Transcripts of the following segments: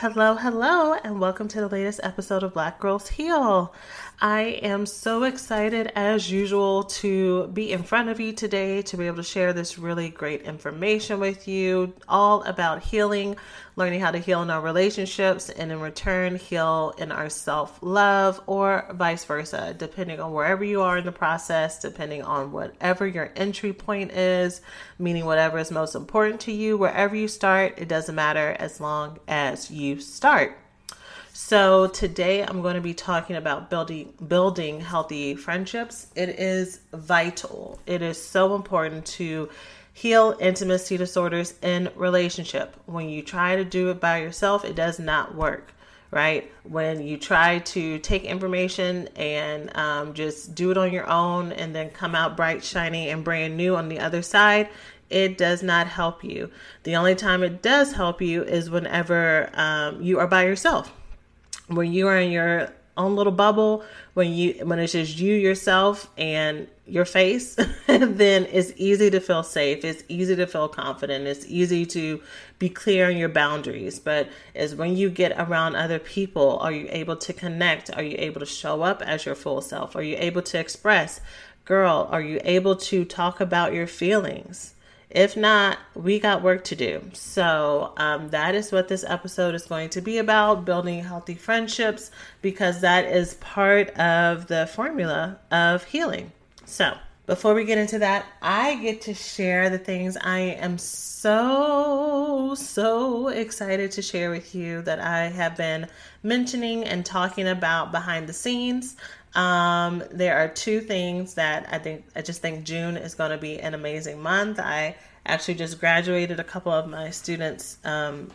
Hello, hello, and welcome to the latest episode of Black Girls Heal. I am so excited, as usual, to be in front of you today to be able to share this really great information with you, all about healing, learning how to heal in our relationships, and in return, heal in our self love, or vice versa, depending on wherever you are in the process, depending on whatever your entry point is, meaning whatever is most important to you, wherever you start, it doesn't matter as long as you start. So today I'm going to be talking about building building healthy friendships. It is vital. It is so important to heal intimacy disorders in relationship. When you try to do it by yourself, it does not work. Right when you try to take information and um, just do it on your own and then come out bright, shiny, and brand new on the other side, it does not help you. The only time it does help you is whenever um, you are by yourself when you are in your own little bubble, when you when it's just you yourself and your face, then it's easy to feel safe. It's easy to feel confident. It's easy to be clear on your boundaries. But is when you get around other people, are you able to connect? Are you able to show up as your full self? Are you able to express? Girl, are you able to talk about your feelings? If not, we got work to do. So, um, that is what this episode is going to be about building healthy friendships because that is part of the formula of healing. So, before we get into that, I get to share the things I am so, so excited to share with you that I have been mentioning and talking about behind the scenes. Um, there are two things that I think I just think June is going to be an amazing month. I actually just graduated a couple of my students um,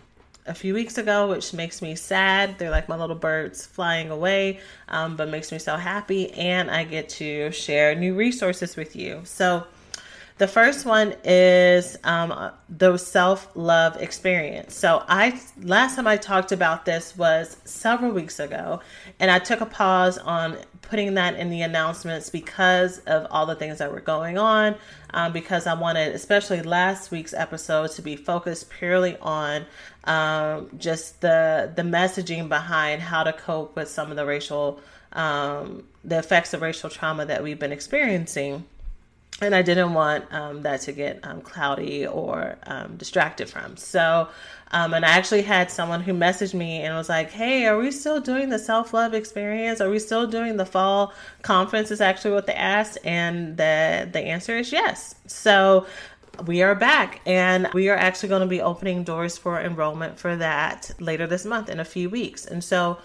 a few weeks ago, which makes me sad. They're like my little birds flying away, um, but makes me so happy. And I get to share new resources with you. So, the first one is um, the self love experience. So I last time I talked about this was several weeks ago, and I took a pause on putting that in the announcements because of all the things that were going on. Um, because I wanted, especially last week's episode, to be focused purely on um, just the the messaging behind how to cope with some of the racial um, the effects of racial trauma that we've been experiencing and I didn't want um, that to get um, cloudy or um, distracted from. So, um, and I actually had someone who messaged me and was like, "Hey, are we still doing the self love experience? Are we still doing the fall conference?" Is actually what they asked, and the the answer is yes. So. We are back and we are actually going to be opening doors for enrollment for that later this month in a few weeks. And so,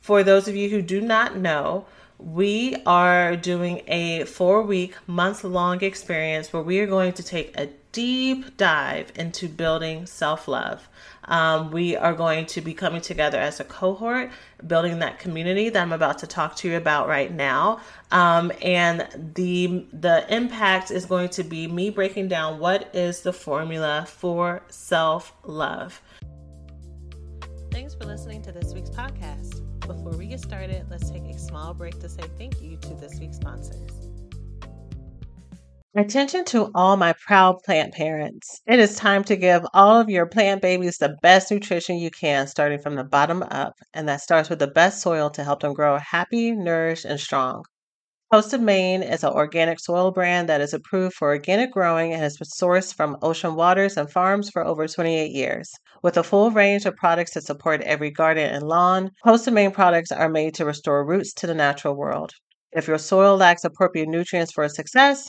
for those of you who do not know, we are doing a four week, month long experience where we are going to take a deep dive into building self love. Um, we are going to be coming together as a cohort, building that community that I'm about to talk to you about right now. Um, and the the impact is going to be me breaking down what is the formula for self love. Thanks for listening to this week's podcast. Before we get started, let's take a small break to say thank you to this week's sponsors. Attention to all my proud plant parents. It is time to give all of your plant babies the best nutrition you can, starting from the bottom up, and that starts with the best soil to help them grow happy, nourished, and strong. Coast of Maine is an organic soil brand that is approved for organic growing and has been sourced from ocean waters and farms for over 28 years. With a full range of products to support every garden and lawn, Coast of Maine products are made to restore roots to the natural world. If your soil lacks appropriate nutrients for success,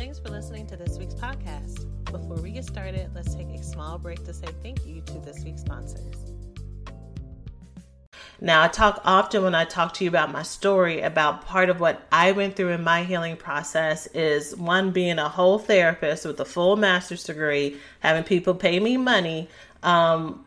Thanks for listening to this week's podcast. Before we get started, let's take a small break to say thank you to this week's sponsors. Now, I talk often when I talk to you about my story about part of what I went through in my healing process is one being a whole therapist with a full master's degree, having people pay me money, um,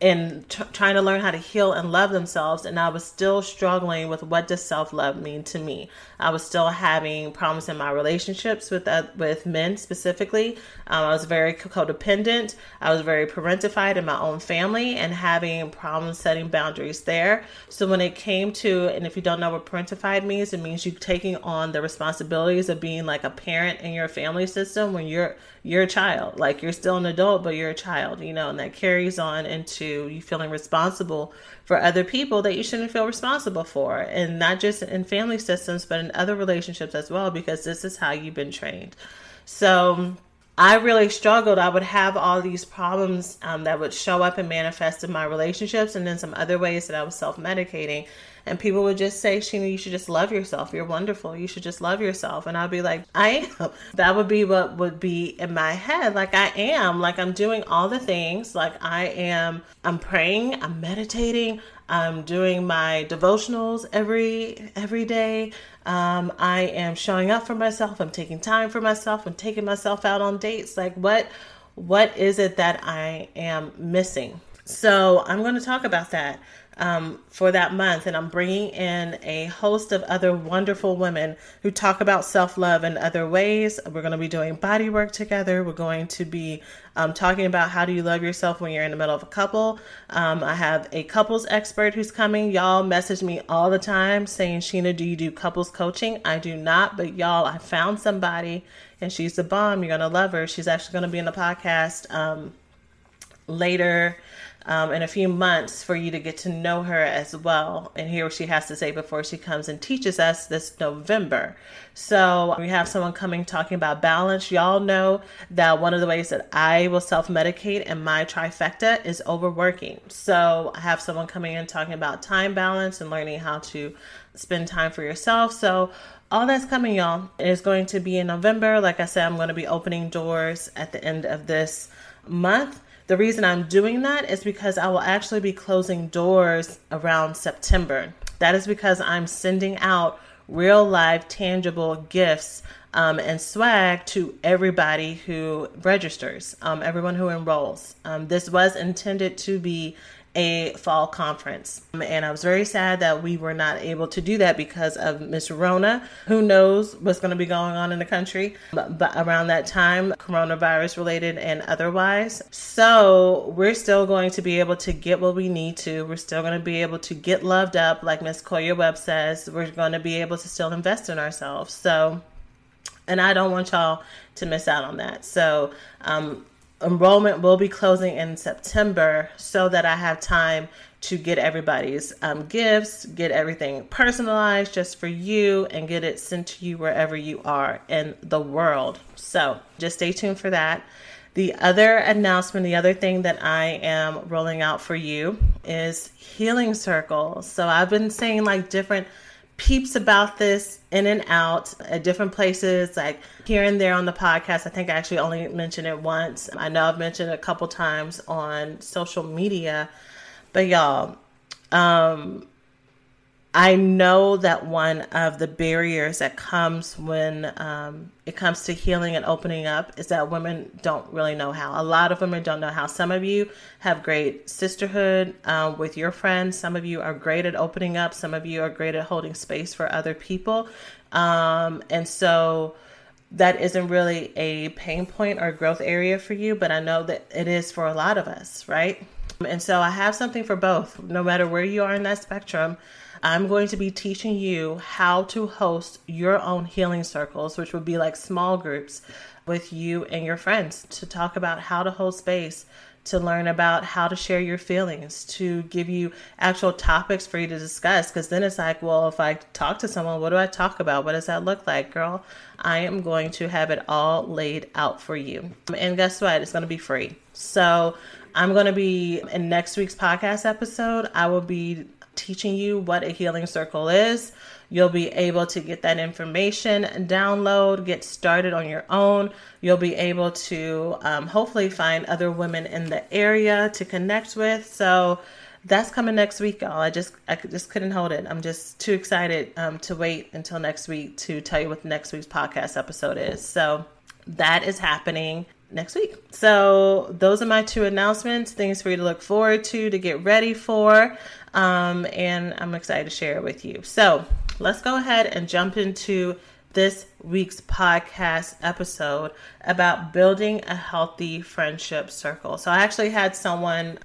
and t- trying to learn how to heal and love themselves and i was still struggling with what does self-love mean to me. I was still having problems in my relationships with uh, with men specifically. Um, i was very codependent. I was very parentified in my own family and having problems setting boundaries there. So when it came to and if you don't know what parentified means it means you taking on the responsibilities of being like a parent in your family system when you're you're a child. Like you're still an adult, but you're a child, you know, and that carries on into you feeling responsible for other people that you shouldn't feel responsible for. And not just in family systems, but in other relationships as well, because this is how you've been trained. So I really struggled. I would have all these problems um, that would show up and manifest in my relationships, and then some other ways that I was self medicating and people would just say, Sheena, you should just love yourself. You're wonderful. You should just love yourself. And I'd be like, I am. That would be what would be in my head. Like I am. Like I'm doing all the things. Like I am. I'm praying. I'm meditating. I'm doing my devotionals every every day. Um, I am showing up for myself. I'm taking time for myself. I'm taking myself out on dates. Like what what is it that I am missing? So I'm going to talk about that um, for that month. And I'm bringing in a host of other wonderful women who talk about self love in other ways. We're going to be doing body work together. We're going to be um, talking about how do you love yourself when you're in the middle of a couple. Um, I have a couples expert who's coming. Y'all message me all the time saying, Sheena, do you do couples coaching? I do not, but y'all, I found somebody and she's the bomb. You're going to love her. She's actually going to be in the podcast um, later um, in a few months for you to get to know her as well and hear what she has to say before she comes and teaches us this November. So we have someone coming talking about balance. Y'all know that one of the ways that I will self medicate and my trifecta is overworking. So I have someone coming in talking about time balance and learning how to spend time for yourself. So all that's coming, y'all, is going to be in November. Like I said, I'm going to be opening doors at the end of this month. The reason I'm doing that is because I will actually be closing doors around September. That is because I'm sending out real life, tangible gifts um, and swag to everybody who registers, um, everyone who enrolls. Um, this was intended to be a fall conference. And I was very sad that we were not able to do that because of Miss Rona. Who knows what's going to be going on in the country but, but around that time, coronavirus related and otherwise. So we're still going to be able to get what we need to. We're still going to be able to get loved up, like Miss Koya Webb says. We're going to be able to still invest in ourselves. So, and I don't want y'all to miss out on that. So, um, enrollment will be closing in September so that I have time to get everybody's um, gifts, get everything personalized just for you, and get it sent to you wherever you are in the world. So just stay tuned for that. The other announcement, the other thing that I am rolling out for you is Healing Circle. So I've been saying like different peeps about this in and out at different places, like here and there on the podcast. I think I actually only mentioned it once. I know I've mentioned it a couple times on social media, but y'all, um, I know that one of the barriers that comes when um, it comes to healing and opening up is that women don't really know how. A lot of women don't know how. Some of you have great sisterhood um, with your friends. Some of you are great at opening up. Some of you are great at holding space for other people. Um, and so that isn't really a pain point or growth area for you, but I know that it is for a lot of us, right? And so I have something for both, no matter where you are in that spectrum. I'm going to be teaching you how to host your own healing circles, which would be like small groups with you and your friends to talk about how to hold space, to learn about how to share your feelings, to give you actual topics for you to discuss. Because then it's like, well, if I talk to someone, what do I talk about? What does that look like, girl? I am going to have it all laid out for you. And guess what? It's going to be free. So I'm going to be in next week's podcast episode. I will be teaching you what a healing circle is. You'll be able to get that information, download, get started on your own. You'll be able to um, hopefully find other women in the area to connect with. So that's coming next week, y'all. I just I just couldn't hold it. I'm just too excited um, to wait until next week to tell you what next week's podcast episode is. So that is happening next week. So those are my two announcements, things for you to look forward to, to get ready for. Um, and I'm excited to share it with you. So let's go ahead and jump into this week's podcast episode about building a healthy friendship circle. So I actually had someone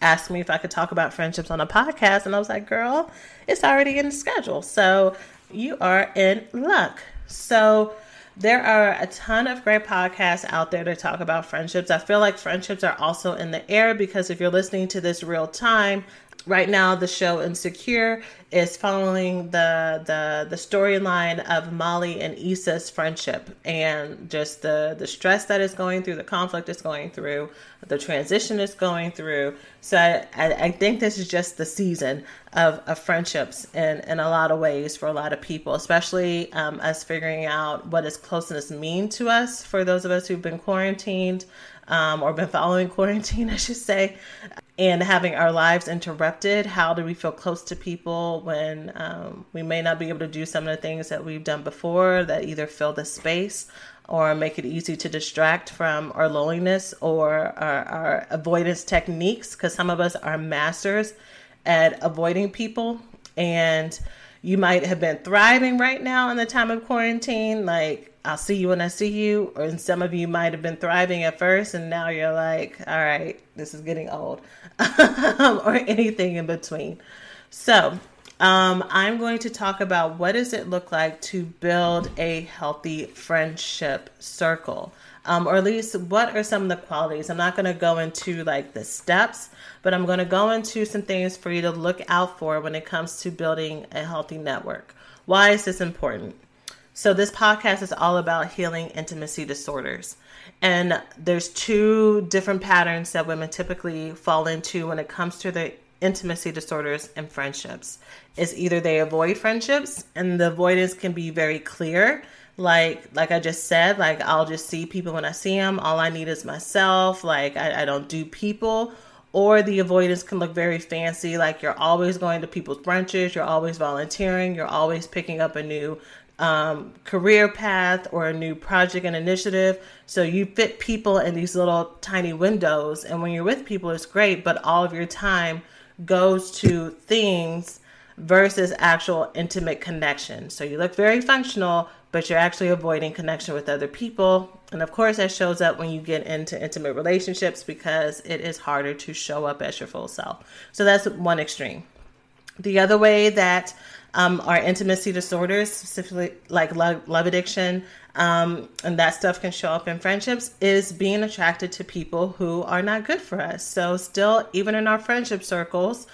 ask me if I could talk about friendships on a podcast, and I was like, girl, it's already in the schedule. So you are in luck. So there are a ton of great podcasts out there to talk about friendships. I feel like friendships are also in the air because if you're listening to this real time, right now the show insecure is following the the the storyline of molly and issa's friendship and just the the stress that is going through the conflict is going through the transition is going through. So i i, I think this is just the season of, of friendships in in a lot of ways for a lot of people especially um, us figuring out what does closeness mean to us for those of us who've been quarantined um, or been following quarantine, I should say, and having our lives interrupted. How do we feel close to people when um, we may not be able to do some of the things that we've done before that either fill the space or make it easy to distract from our loneliness or our, our avoidance techniques? Because some of us are masters at avoiding people and you might have been thriving right now in the time of quarantine like I'll see you when I see you. Or and some of you might have been thriving at first, and now you're like, all right, this is getting old, or anything in between. So, um, I'm going to talk about what does it look like to build a healthy friendship circle. Um, or at least what are some of the qualities. I'm not going to go into like the steps, but I'm going to go into some things for you to look out for when it comes to building a healthy network. Why is this important? So this podcast is all about healing intimacy disorders. And there's two different patterns that women typically fall into when it comes to the intimacy disorders and friendships. Is either they avoid friendships and the avoidance can be very clear. Like like i just said like i'll just see people when i see them all i need is myself. Like I, I, don't do people. Or the avoidance can look very fancy. Like you're always going to people's brunches. You're always volunteering. You're always picking up a new um, career path or a new project and initiative. So you fit people in these little tiny windows. And when you're with people, it's great, but all of your time goes to things versus actual intimate connection. So you look very functional, but you're actually avoiding connection with other people. And of course, that shows up when you get into intimate relationships because it is harder to show up as your full self. So that's one extreme. The other way that um, are intimacy disorders, specifically like love, love addiction, um, and that stuff can show up in friendships, is being attracted to people who are not good for us. So, still, even in our friendship circles,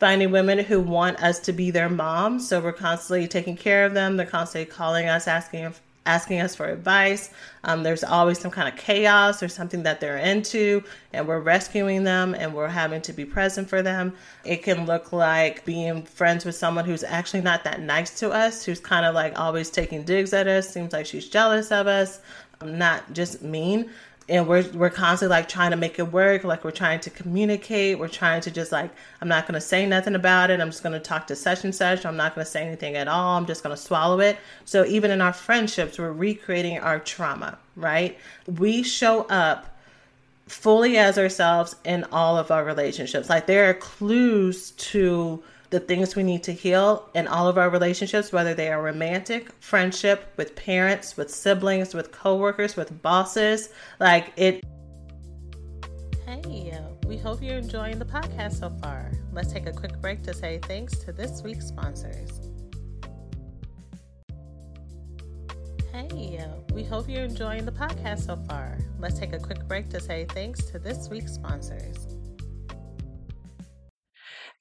finding women who want us to be their mom. So, we're constantly taking care of them, they're constantly calling us, asking asking us for advice. Um, there's always some kind of chaos or something that they're into, and we're rescuing them and we're having to be present for them. It can look like being friends with someone who's actually not that nice to us, who's kind of like always taking digs at us, seems like she's jealous of us, um, not just mean. And we're we're constantly like trying to make it work like we're trying to communicate we're trying to just like i'm not going to say nothing about it i'm just going to talk to such and such i'm not going to say anything at all i'm just going to swallow it. So even in our friendships we're recreating our trauma right? We show up fully as ourselves in all of our relationships. Like there are clues to the things we need to heal in all of our relationships, whether they are romantic, friendship, with parents, with siblings, with coworkers, with bosses. Like it. Hey, we hope you're enjoying the podcast so far. Let's take a quick break to say thanks to this week's sponsors. Hey, we hope you're enjoying the podcast so far. Let's take a quick break to say thanks to this week's sponsors.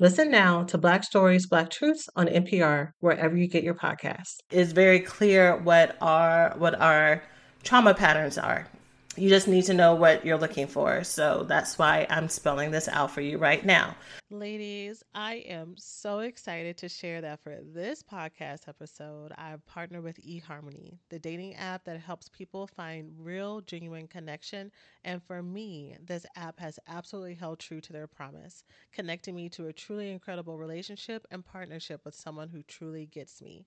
Listen now to Black Stories, Black Truths on NPR, wherever you get your podcasts. It's very clear what our what our trauma patterns are. You just need to know what you're looking for. So that's why I'm spelling this out for you right now. Ladies, I am so excited to share that for this podcast episode, I've partnered with eHarmony, the dating app that helps people find real, genuine connection. And for me, this app has absolutely held true to their promise, connecting me to a truly incredible relationship and partnership with someone who truly gets me.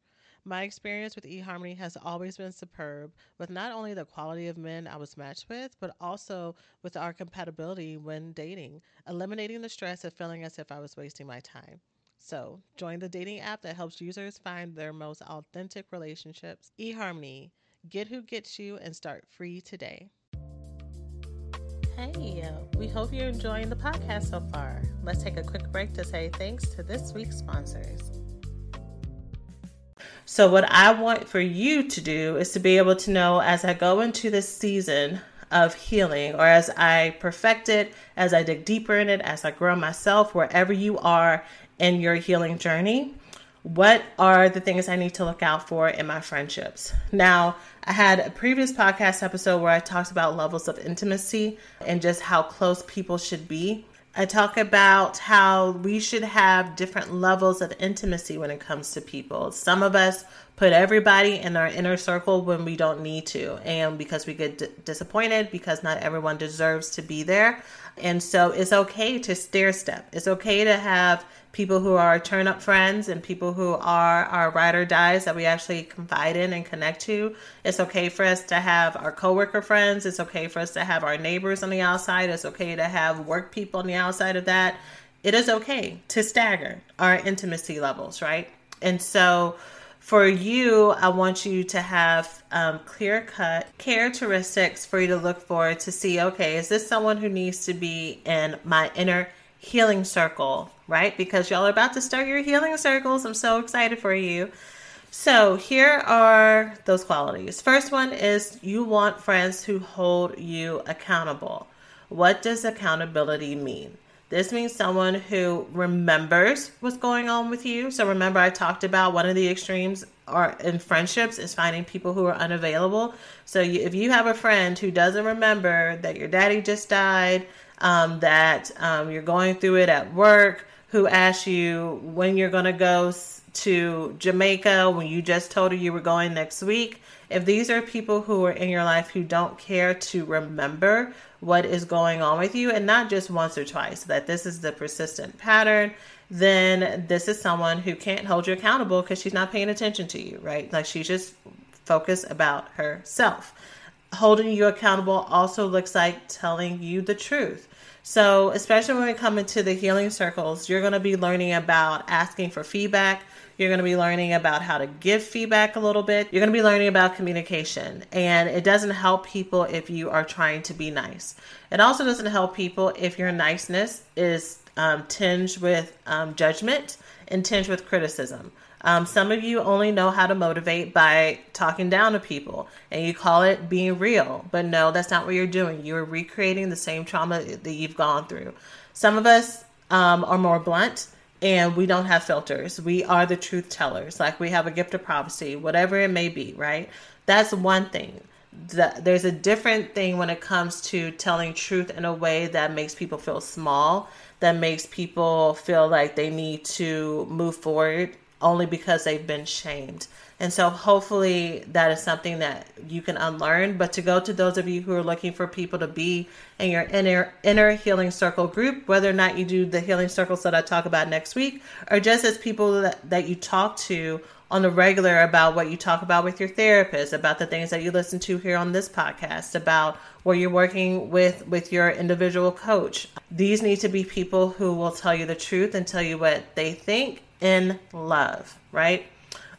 My experience with eHarmony has always been superb, with not only the quality of men I was matched with, but also with our compatibility when dating, eliminating the stress of feeling as if I was wasting my time. So, join the dating app that helps users find their most authentic relationships. eHarmony, get who gets you and start free today. Hey, we hope you're enjoying the podcast so far. Let's take a quick break to say thanks to this week's sponsors. So, what I want for you to do is to be able to know as I go into this season of healing, or as I perfect it, as I dig deeper in it, as I grow myself, wherever you are in your healing journey, what are the things I need to look out for in my friendships? Now, I had a previous podcast episode where I talked about levels of intimacy and just how close people should be. I talk about how we should have different levels of intimacy when it comes to people. Some of us put everybody in our inner circle when we don't need to, and because we get d- disappointed because not everyone deserves to be there. And so it's okay to stair step. It's okay to have people who are turn up friends and people who are our ride or dies that we actually confide in and connect to. It's okay for us to have our coworker friends. It's okay for us to have our neighbors on the outside. It's okay to have work people on the outside of that. It is okay to stagger our intimacy levels, right? And so for you, I want you to have um, clear cut characteristics for you to look for to see okay, is this someone who needs to be in my inner healing circle, right? Because y'all are about to start your healing circles. I'm so excited for you. So, here are those qualities. First one is you want friends who hold you accountable. What does accountability mean? This means someone who remembers what's going on with you. So remember, I talked about one of the extremes are in friendships is finding people who are unavailable. So you, if you have a friend who doesn't remember that your daddy just died, um, that um, you're going through it at work, who asks you when you're going to go to Jamaica when you just told her you were going next week, if these are people who are in your life who don't care to remember what is going on with you and not just once or twice, that this is the persistent pattern, then this is someone who can't hold you accountable because she's not paying attention to you, right? Like she's just focused about herself. Holding you accountable also looks like telling you the truth. So, especially when we come into the healing circles, you're going to be learning about asking for feedback, you're going to be learning about how to give feedback a little bit. You're going to be learning about communication. And it doesn't help people if you are trying to be nice. It also doesn't help people if your niceness is um, tinged with um, judgment and tinged with criticism. Um, some of you only know how to motivate by talking down to people and you call it being real. But no, that's not what you're doing. You're recreating the same trauma that you've gone through. Some of us um, are more blunt and we don't have filters. We are the truth tellers. Like we have a gift of prophecy, whatever it may be, right? That's one thing. there's a different thing when it comes to telling truth in a way that makes people feel small, that makes people feel like they need to move forward only because they've been shamed. And so hopefully that is something that you can unlearn. But to go to those of you who are looking for people to be in your inner inner healing circle group, whether or not you do the healing circles that I talk about next week, or just as people that, that you talk to on the regular about what you talk about with your therapist, about the things that you listen to here on this podcast, about where you're working with with your individual coach. These need to be people who will tell you the truth and tell you what they think in love, right?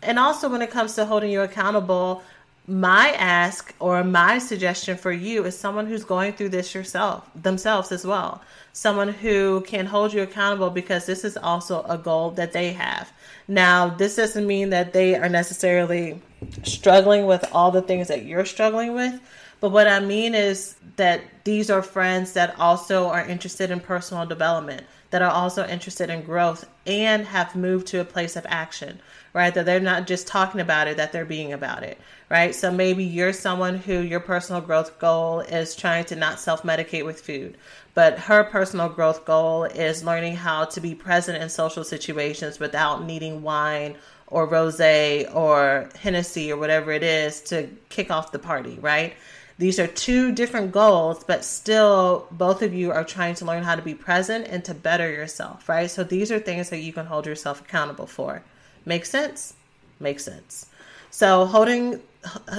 And also, when it comes to holding you accountable, my ask or my suggestion for you is someone who's going through this yourself, themselves as well. Someone who can hold you accountable because this is also a goal that they have. Now, this doesn't mean that they are necessarily struggling with all the things that you're struggling with, but what I mean is that these are friends that also are interested in personal development, that are also interested in growth, and have moved to a place of action right? That they're not just talking about it, that they're being about it, right? So maybe you're someone who your personal growth goal is trying to not self medicate with food, but her personal growth goal is learning how to be present in social situations without needing wine or rose or Hennessy or whatever it is to kick off the party, right? These are two different goals, but still, both of you are trying to learn how to be present and to better yourself, right? So, these are things that you can hold yourself accountable for. Make sense? Makes sense. So, holding,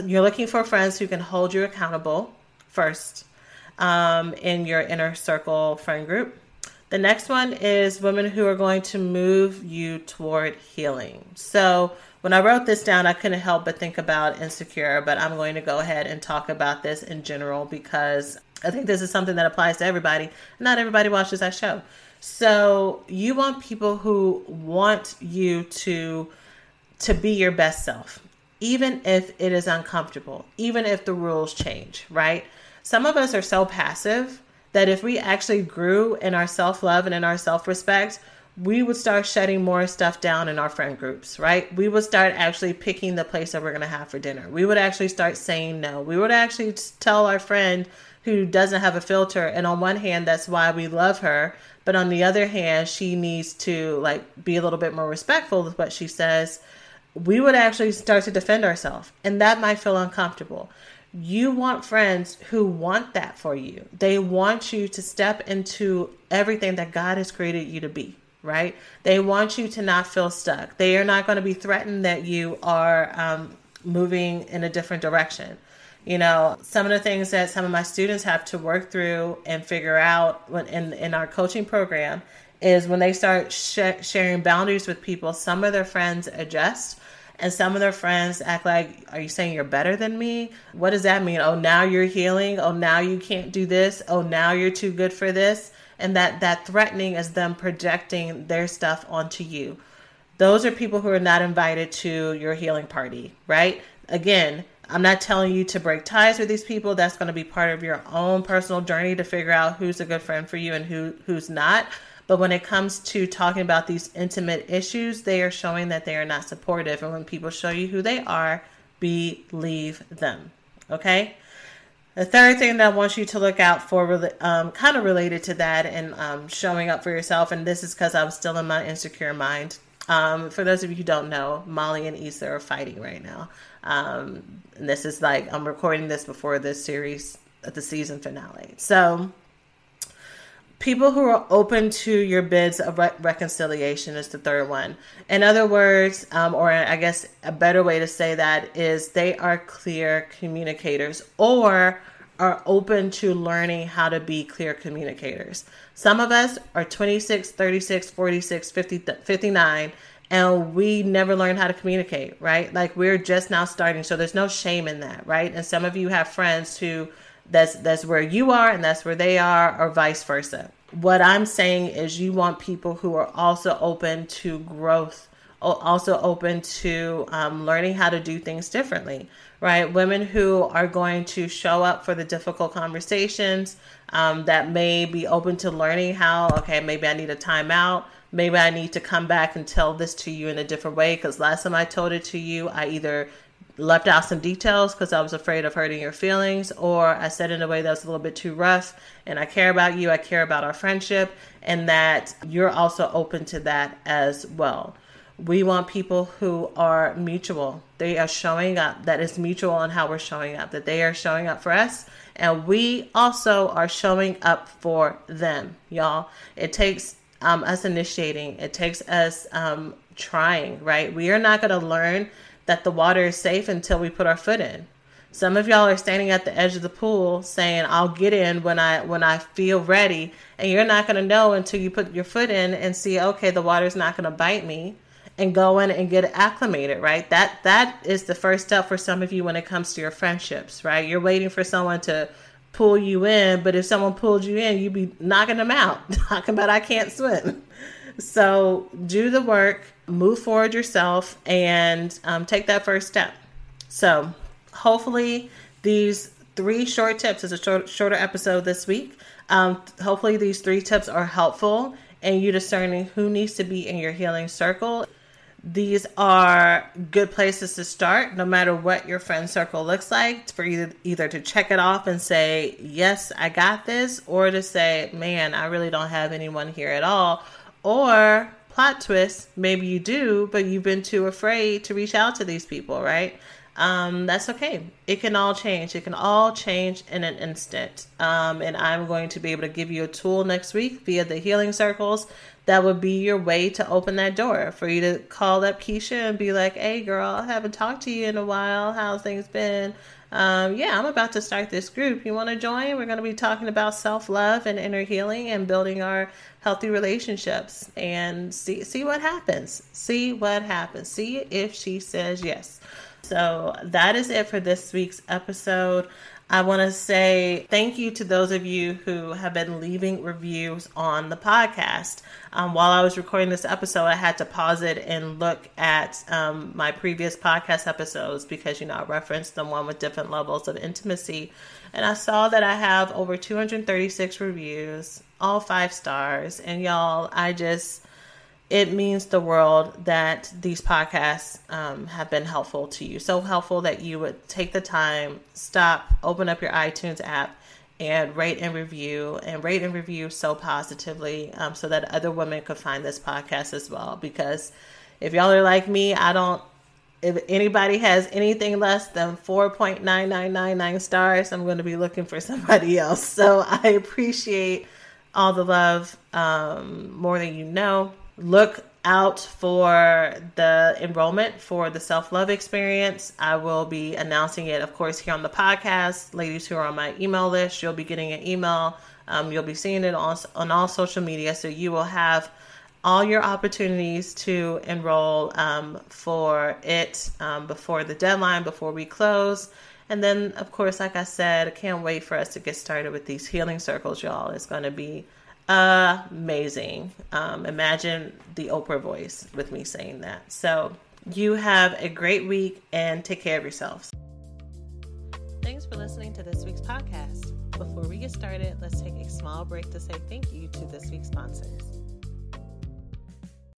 you're looking for friends who can hold you accountable first um, in your inner circle friend group. The next one is women who are going to move you toward healing. So, when I wrote this down, I couldn't help but think about insecure, but I'm going to go ahead and talk about this in general because I think this is something that applies to everybody. Not everybody watches that show. So you want people who want you to to be your best self, even if it is uncomfortable, even if the rules change, right? Some of us are so passive that if we actually grew in our self-love and in our self-respect, we would start shutting more stuff down in our friend groups, right? We would start actually picking the place that we're going to have for dinner. We would actually start saying no. We would actually tell our friend who doesn't have a filter and on one hand that's why we love her but on the other hand, she needs to like be a little bit more respectful with what she says. We would actually start to defend ourselves, and that might feel uncomfortable. You want friends who want that for you. They want you to step into everything that God has created you to be, right? They want you to not feel stuck. They are not going to be threatened that you are um, moving in a different direction. You know, some of the things that some of my students have to work through and figure out when in in our coaching program is when they start sh- sharing boundaries with people. Some of their friends adjust, and some of their friends act like, "Are you saying you're better than me? What does that mean? Oh, now you're healing. Oh, now you can't do this. Oh, now you're too good for this." And that that threatening is them projecting their stuff onto you. Those are people who are not invited to your healing party, right? Again, I'm not telling you to break ties with these people. That's going to be part of your own personal journey to figure out who's a good friend for you and who who's not. But when it comes to talking about these intimate issues, they are showing that they are not supportive. And when people show you who they are, believe them. Okay? The third thing that I want you to look out for, um, kind of related to that and um, showing up for yourself, and this is because I'm still in my insecure mind. Um, for those of you who don't know, Molly and Issa are fighting right now. Um, and this is like, I'm recording this before this series, the season finale. So, people who are open to your bids of re- reconciliation is the third one. In other words, um, or I guess a better way to say that is they are clear communicators or are open to learning how to be clear communicators. Some of us are 26, 36, 46, 50, 59 and we never learned how to communicate, right? Like we're just now starting, so there's no shame in that, right? And some of you have friends who that's that's where you are and that's where they are or vice versa. What i'm saying is you want people who are also open to growth also open to um, learning how to do things differently right? Women who are going to show up for the difficult conversations um, that may be open to learning how okay maybe i need a timeout maybe i need to come back and tell this to you in a different way because last time i told it to you i either left out some details because I was afraid of hurting your feelings, or I said in a way that was a little bit too rough. And I care about you, I care about our friendship, and that you're also open to that as well. We want people who are mutual. They are showing up, that is mutual on how we're showing up, that they are showing up for us, and we also are showing up for them, y'all. It takes um, us initiating, it takes us um, trying, right? We are not going to learn that the water is safe until we put our foot in. Some of y'all are standing at the edge of the pool saying, "I'll get in when I when I feel ready." And you're not going to know until you put your foot in and see, "Okay, the water's not going to bite me." And go in and get acclimated, right? That that is the first step for some of you when it comes to your friendships, right? You're waiting for someone to pull you in, but if someone pulled you in, you'd be knocking them out, talking about I can't swim. So do the work, move forward yourself, and um, take that first step. So hopefully these three short tips is a short, shorter episode this week. Um, hopefully these three tips are helpful in you discerning who needs to be in your healing circle. These are good places to start, no matter what your friend circle looks like, for either either to check it off and say, "Yes, I got this," or to say, "Man, I really don't have anyone here at all," Or plot twist, maybe you do, but you've been too afraid to reach out to these people, right? Um, that's okay. It can all change. It can all change in an instant. Um, and I'm going to be able to give you a tool next week via the healing circles that would be your way to open that door for you to call up Keisha and be like, hey, girl, I haven't talked to you in a while. How's things been? Um, yeah, I'm about to start this group. You want to join? We're going to be talking about self love and inner healing and building our healthy relationships and see see what happens. See what happens. See if she says yes. So that is it for this week's episode. I want to say thank you to those of you who have been leaving reviews on the podcast. Um, while I was recording this episode, I had to pause it and look at um, my previous podcast episodes because, you know, I referenced the one with different levels of intimacy. And I saw that I have over 236 reviews, all five stars. And y'all, I just it means the world that these podcasts um, have been helpful to you. So helpful that you would take the time, stop, open up your iTunes app, and rate and review, and rate and review so positively um, so that other women could find this podcast as well. Because if y'all are like me, I don't. If anybody has anything less than 4.9999 stars, I'm going to be looking for somebody else. So I appreciate all the love um, more than you know look out for the enrollment for the self love experience. I will be announcing it, of course, here on the podcast. Ladies who are on my email list, you'll be getting an email. Um, you'll be seeing it on, on all social media. So you will have all your opportunities to enroll um, for it um, before the deadline, before we close. And then, of course, like I said, I can't wait for us to get started with these healing circles, y'all. It's going to be amazing. Um, imagine the Oprah voice with me saying that. So, you have a great week and take care of yourselves. Thanks for listening to this week's podcast. Before we get started, let's take a small break to say thank you to this week's sponsors.